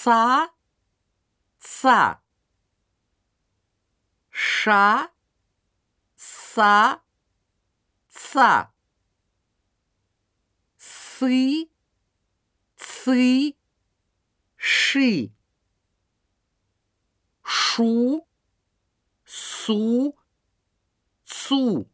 са, ца, ша, са, ца, сы, цы, ши, шу, су, цу.